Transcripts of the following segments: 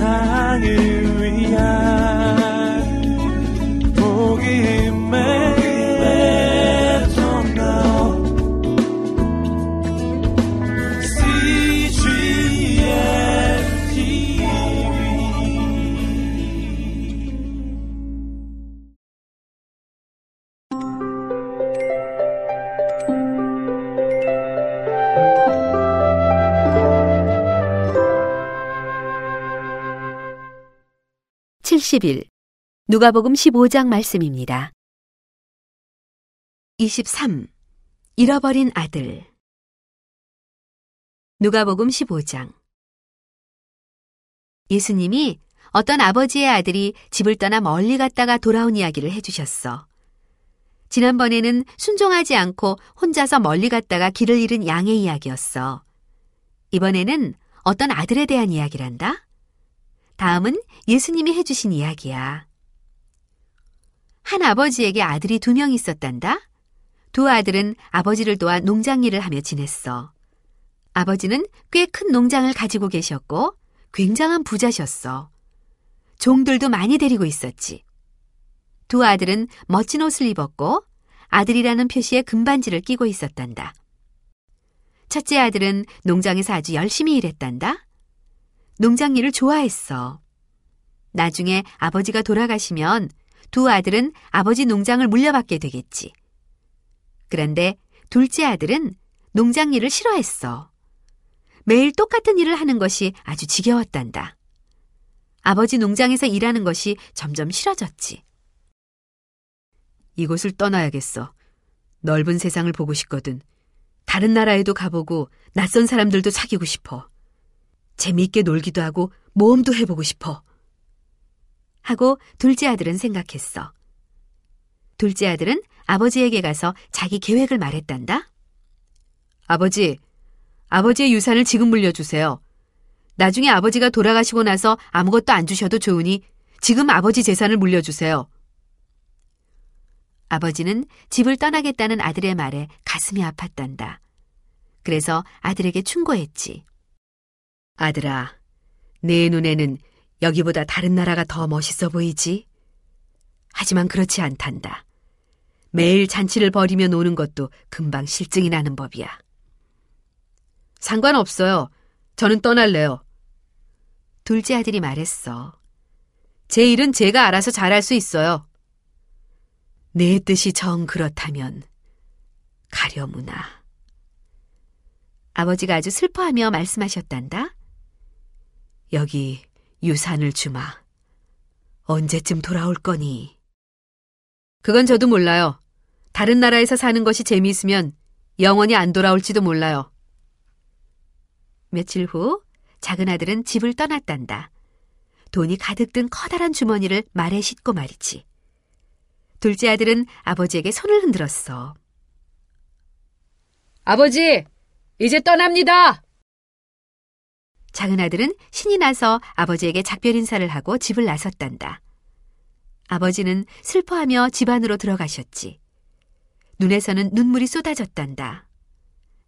세상을 80일 누가복음 15장 말씀입니다. 23. 잃어버린 아들 누가복음 15장 예수님이 어떤 아버지의 아들이 집을 떠나 멀리 갔다가 돌아온 이야기를 해주셨어. 지난번에는 순종하지 않고 혼자서 멀리 갔다가 길을 잃은 양의 이야기였어. 이번에는 어떤 아들에 대한 이야기란다? 다음은 예수님이 해주신 이야기야. 한 아버지에게 아들이 두 명 있었단다? 두 아들은 아버지를 도와 농장 일을 하며 지냈어. 아버지는 꽤 큰 농장을 가지고 계셨고 굉장한 부자셨어. 종들도 많이 데리고 있었지. 두 아들은 멋진 옷을 입었고 아들이라는 표시에 금반지를 끼고 있었단다. 첫째 아들은 농장에서 아주 열심히 일했단다. 농장 일을 좋아했어. 나중에 아버지가 돌아가시면 두 아들은 아버지 농장을 물려받게 되겠지. 그런데 둘째 아들은 농장 일을 싫어했어. 매일 똑같은 일을 하는 것이 아주 지겨웠단다. 아버지 농장에서 일하는 것이 점점 싫어졌지. 이곳을 떠나야겠어. 넓은 세상을 보고 싶거든. 다른 나라에도 가보고 낯선 사람들도 사귀고 싶어. 재미있게 놀기도 하고 모험도 해보고 싶어. 하고 둘째 아들은 생각했어. 둘째 아들은 아버지에게 가서 자기 계획을 말했단다. 아버지, 아버지의 유산을 지금 물려주세요. 나중에 아버지가 돌아가시고 나서 아무것도 안 주셔도 좋으니 지금 아버지 재산을 물려주세요. 아버지는 집을 떠나겠다는 아들의 말에 가슴이 아팠단다. 그래서 아들에게 충고했지. 아들아, 내 눈에는 여기보다 다른 나라가 더 멋있어 보이지? 하지만 그렇지 않단다. 매일 잔치를 벌이며 노는 것도 금방 실증이 나는 법이야. 상관없어요. 저는 떠날래요. 둘째 아들이 말했어. 제 일은 제가 알아서 잘할 수 있어요. 내 뜻이 정 그렇다면 가려무나. 아버지가 아주 슬퍼하며 말씀하셨단다. 여기 유산을 주마. 언제쯤 돌아올 거니? 그건 저도 몰라요. 다른 나라에서 사는 것이 재미있으면 영원히 안 돌아올지도 몰라요. 며칠 후 작은 아들은 집을 떠났단다. 돈이 가득 든 커다란 주머니를 말에 싣고 말이지. 둘째 아들은 아버지에게 손을 흔들었어. 아버지, 이제 떠납니다! 작은 아들은 신이 나서 아버지에게 작별 인사를 하고 집을 나섰단다. 아버지는 슬퍼하며 집 안으로 들어가셨지. 눈에서는 눈물이 쏟아졌단다.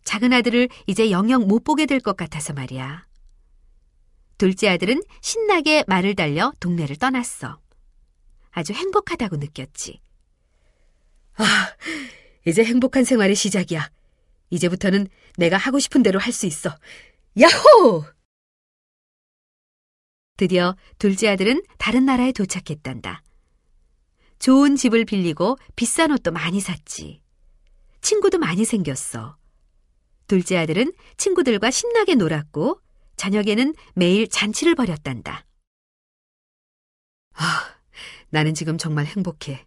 작은 아들을 이제 영영 못 보게 될 것 같아서 말이야. 둘째 아들은 신나게 말을 달려 동네를 떠났어. 아주 행복하다고 느꼈지. 아, 이제 행복한 생활의 시작이야. 이제부터는 내가 하고 싶은 대로 할 수 있어. 야호! 드디어 둘째 아들은 다른 나라에 도착했단다. 좋은 집을 빌리고 비싼 옷도 많이 샀지. 친구도 많이 생겼어. 둘째 아들은 친구들과 신나게 놀았고 저녁에는 매일 잔치를 벌였단다. 아, 나는 지금 정말 행복해.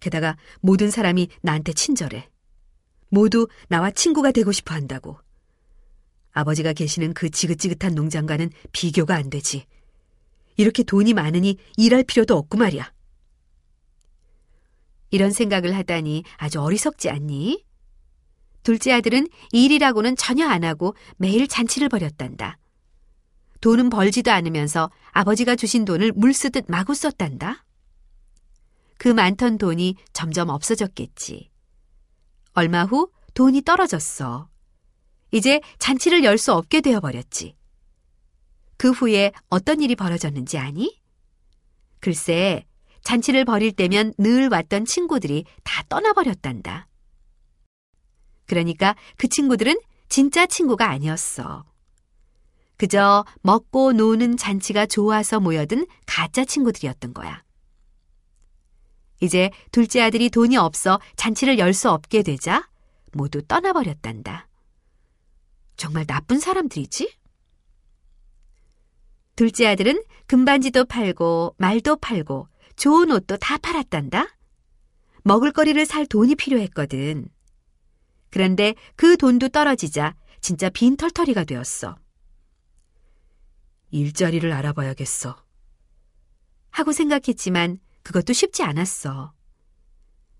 게다가 모든 사람이 나한테 친절해. 모두 나와 친구가 되고 싶어 한다고. 아버지가 계시는 그 지긋지긋한 농장과는 비교가 안 되지. 이렇게 돈이 많으니 일할 필요도 없고 말이야. 이런 생각을 하다니 아주 어리석지 않니? 둘째 아들은 일이라고는 전혀 안 하고 매일 잔치를 벌였단다. 돈은 벌지도 않으면서 아버지가 주신 돈을 물 쓰듯 마구 썼단다. 그 많던 돈이 점점 없어졌겠지. 얼마 후 돈이 떨어졌어. 이제 잔치를 열 수 없게 되어버렸지. 그 후에 어떤 일이 벌어졌는지 아니? 글쎄, 잔치를 벌일 때면 늘 왔던 친구들이 다 떠나버렸단다. 그러니까 그 친구들은 진짜 친구가 아니었어. 그저 먹고 노는 잔치가 좋아서 모여든 가짜 친구들이었던 거야. 이제 둘째 아들이 돈이 없어 잔치를 열 수 없게 되자 모두 떠나버렸단다. 정말 나쁜 사람들이지? 둘째 아들은 금반지도 팔고 말도 팔고 좋은 옷도 다 팔았단다. 먹을거리를 살 돈이 필요했거든. 그런데 그 돈도 떨어지자 진짜 빈털터리가 되었어. 일자리를 알아봐야겠어. 하고 생각했지만 그것도 쉽지 않았어.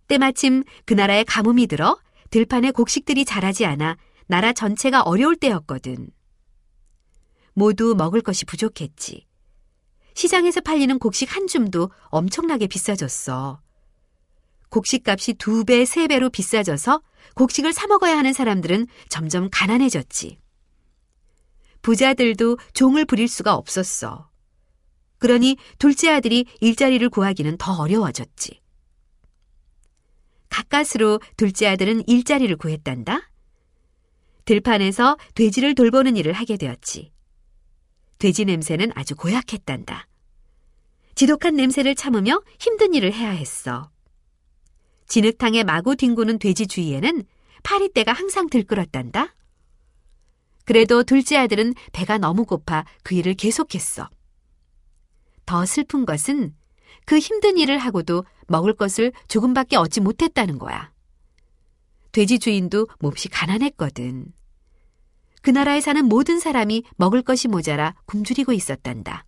때마침 그 나라에 가뭄이 들어 들판에 곡식들이 자라지 않아 나라 전체가 어려울 때였거든. 모두 먹을 것이 부족했지. 시장에서 팔리는 곡식 한 줌도 엄청나게 비싸졌어. 곡식 값이 두 배, 세 배로 비싸져서 곡식을 사 먹어야 하는 사람들은 점점 가난해졌지. 부자들도 종을 부릴 수가 없었어. 그러니 둘째 아들이 일자리를 구하기는 더 어려워졌지. 가까스로 둘째 아들은 일자리를 구했단다. 들판에서 돼지를 돌보는 일을 하게 되었지. 돼지 냄새는 아주 고약했단다. 지독한 냄새를 참으며 힘든 일을 해야 했어. 진흙탕에 마구 뒹구는 돼지 주위에는 파리떼가 항상 들끓었단다. 그래도 둘째 아들은 배가 너무 고파 그 일을 계속했어. 더 슬픈 것은 그 힘든 일을 하고도 먹을 것을 조금밖에 얻지 못했다는 거야. 돼지 주인도 몹시 가난했거든. 그 나라에 사는 모든 사람이 먹을 것이 모자라 굶주리고 있었단다.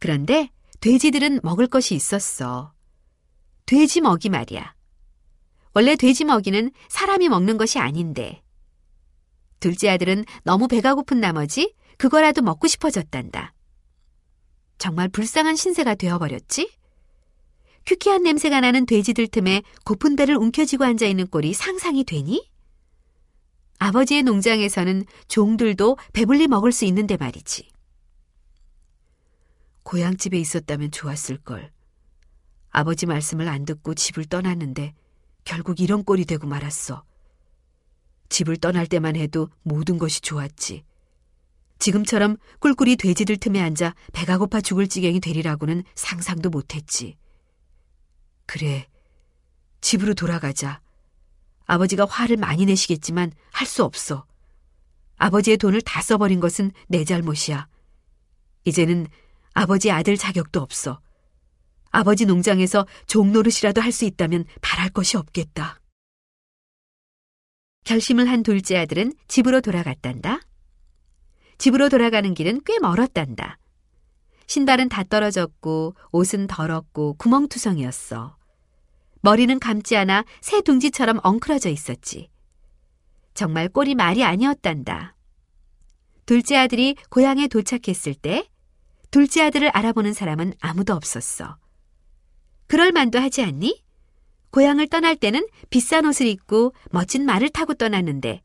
그런데 돼지들은 먹을 것이 있었어. 돼지 먹이 말이야. 원래 돼지 먹이는 사람이 먹는 것이 아닌데. 둘째 아들은 너무 배가 고픈 나머지 그거라도 먹고 싶어졌단다. 정말 불쌍한 신세가 되어버렸지? 큐키한 냄새가 나는 돼지들 틈에 고픈 배를 움켜쥐고 앉아있는 꼴이 상상이 되니? 아버지의 농장에서는 종들도 배불리 먹을 수 있는데 말이지. 고향집에 있었다면 좋았을 걸. 아버지 말씀을 안 듣고 집을 떠났는데 결국 이런 꼴이 되고 말았어. 집을 떠날 때만 해도 모든 것이 좋았지. 지금처럼 꿀꿀이 돼지들 틈에 앉아 배가 고파 죽을 지경이 되리라고는 상상도 못했지. 그래, 집으로 돌아가자. 아버지가 화를 많이 내시겠지만 할 수 없어. 아버지의 돈을 다 써버린 것은 내 잘못이야. 이제는 아버지 아들 자격도 없어. 아버지 농장에서 종노릇이라도 할 수 있다면 바랄 것이 없겠다. 결심을 한 둘째 아들은 집으로 돌아갔단다. 집으로 돌아가는 길은 꽤 멀었단다. 신발은 다 떨어졌고 옷은 더럽고 구멍투성이었어. 머리는 감지 않아 새 둥지처럼 엉클어져 있었지. 정말 꼴이 말이 아니었단다. 둘째 아들이 고향에 도착했을 때 둘째 아들을 알아보는 사람은 아무도 없었어. 그럴 만도 하지 않니? 고향을 떠날 때는 비싼 옷을 입고 멋진 말을 타고 떠났는데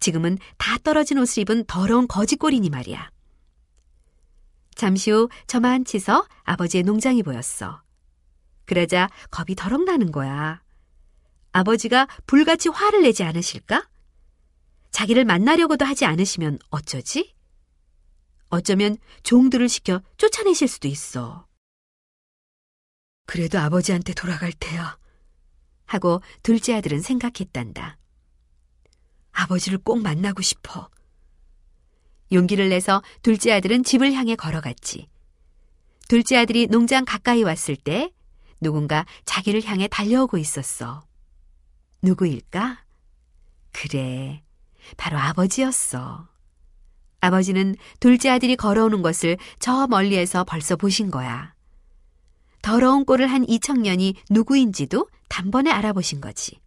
지금은 다 떨어진 옷을 입은 더러운 거지꼴이니 말이야. 잠시 후 저만치서 아버지의 농장이 보였어. 그러자 겁이 더럭 나는 거야. 아버지가 불같이 화를 내지 않으실까? 자기를 만나려고도 하지 않으시면 어쩌지? 어쩌면 종들을 시켜 쫓아내실 수도 있어. 그래도 아버지한테 돌아갈 테야. 하고 둘째 아들은 생각했단다. 아버지를 꼭 만나고 싶어. 용기를 내서 둘째 아들은 집을 향해 걸어갔지. 둘째 아들이 농장 가까이 왔을 때 누군가 자기를 향해 달려오고 있었어. 누구일까? 그래, 바로 아버지였어. 아버지는 둘째 아들이 걸어오는 것을 저 멀리에서 벌써 보신 거야. 더러운 꼴을 한 이 청년이 누구인지도 단번에 알아보신 거지.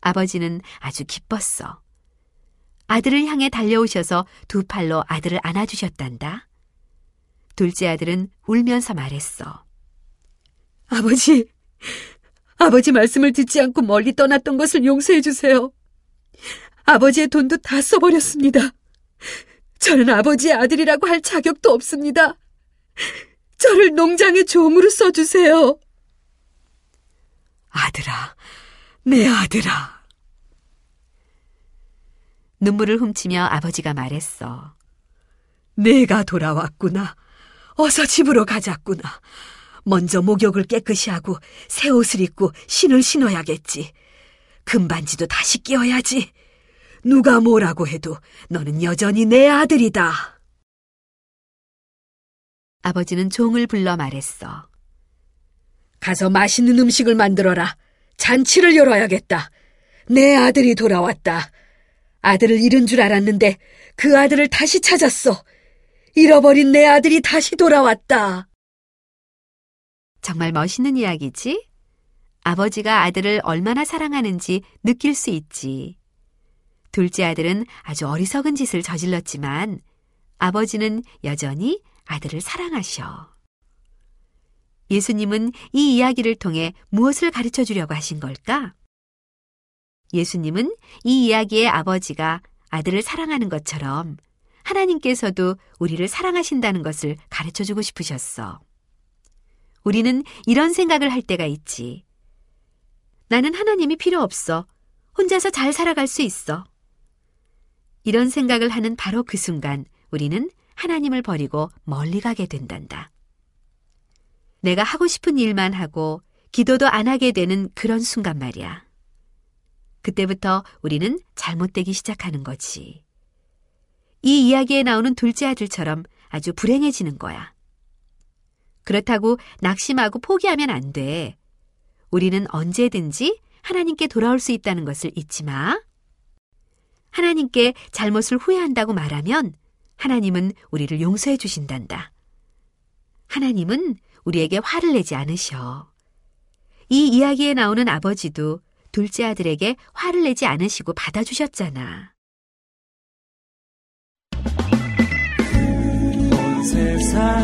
아버지는 아주 기뻤어. 아들을 향해 달려오셔서 두 팔로 아들을 안아주셨단다. 둘째 아들은 울면서 말했어. 아버지, 아버지 말씀을 듣지 않고 멀리 떠났던 것을 용서해 주세요. 아버지의 돈도 다 써버렸습니다. 저는 아버지의 아들이라고 할 자격도 없습니다. 저를 농장의 종으로 써주세요. 아들아, 내 아들아. 눈물을 훔치며 아버지가 말했어. 내가 돌아왔구나. 어서 집으로 가자꾸나. 먼저 목욕을 깨끗이 하고 새 옷을 입고 신을 신어야겠지. 금반지도 다시 끼워야지. 누가 뭐라고 해도 너는 여전히 내 아들이다. 아버지는 종을 불러 말했어. 가서 맛있는 음식을 만들어라. 잔치를 열어야겠다. 내 아들이 돌아왔다. 아들을 잃은 줄 알았는데 그 아들을 다시 찾았어. 잃어버린 내 아들이 다시 돌아왔다. 정말 멋있는 이야기지? 아버지가 아들을 얼마나 사랑하는지 느낄 수 있지. 둘째 아들은 아주 어리석은 짓을 저질렀지만 아버지는 여전히 아들을 사랑하셔. 예수님은 이 이야기를 통해 무엇을 가르쳐 주려고 하신 걸까? 예수님은 이 이야기의 아버지가 아들을 사랑하는 것처럼 하나님께서도 우리를 사랑하신다는 것을 가르쳐 주고 싶으셨어. 우리는 이런 생각을 할 때가 있지. 나는 하나님이 필요 없어. 혼자서 잘 살아갈 수 있어. 이런 생각을 하는 바로 그 순간 우리는 하나님을 버리고 멀리 가게 된단다. 내가 하고 싶은 일만 하고 기도도 안 하게 되는 그런 순간 말이야. 그때부터 우리는 잘못되기 시작하는 거지. 이 이야기에 나오는 둘째 아들처럼 아주 불행해지는 거야. 그렇다고 낙심하고 포기하면 안 돼. 우리는 언제든지 하나님께 돌아올 수 있다는 것을 잊지 마. 하나님께 잘못을 후회한다고 말하면 하나님은 우리를 용서해 주신단다. 하나님은 우리에게 화를 내지 않으셔. 이 이야기에 나오는 아버지도 둘째 아들에게 화를 내지 않으시고 받아주셨잖아. 위한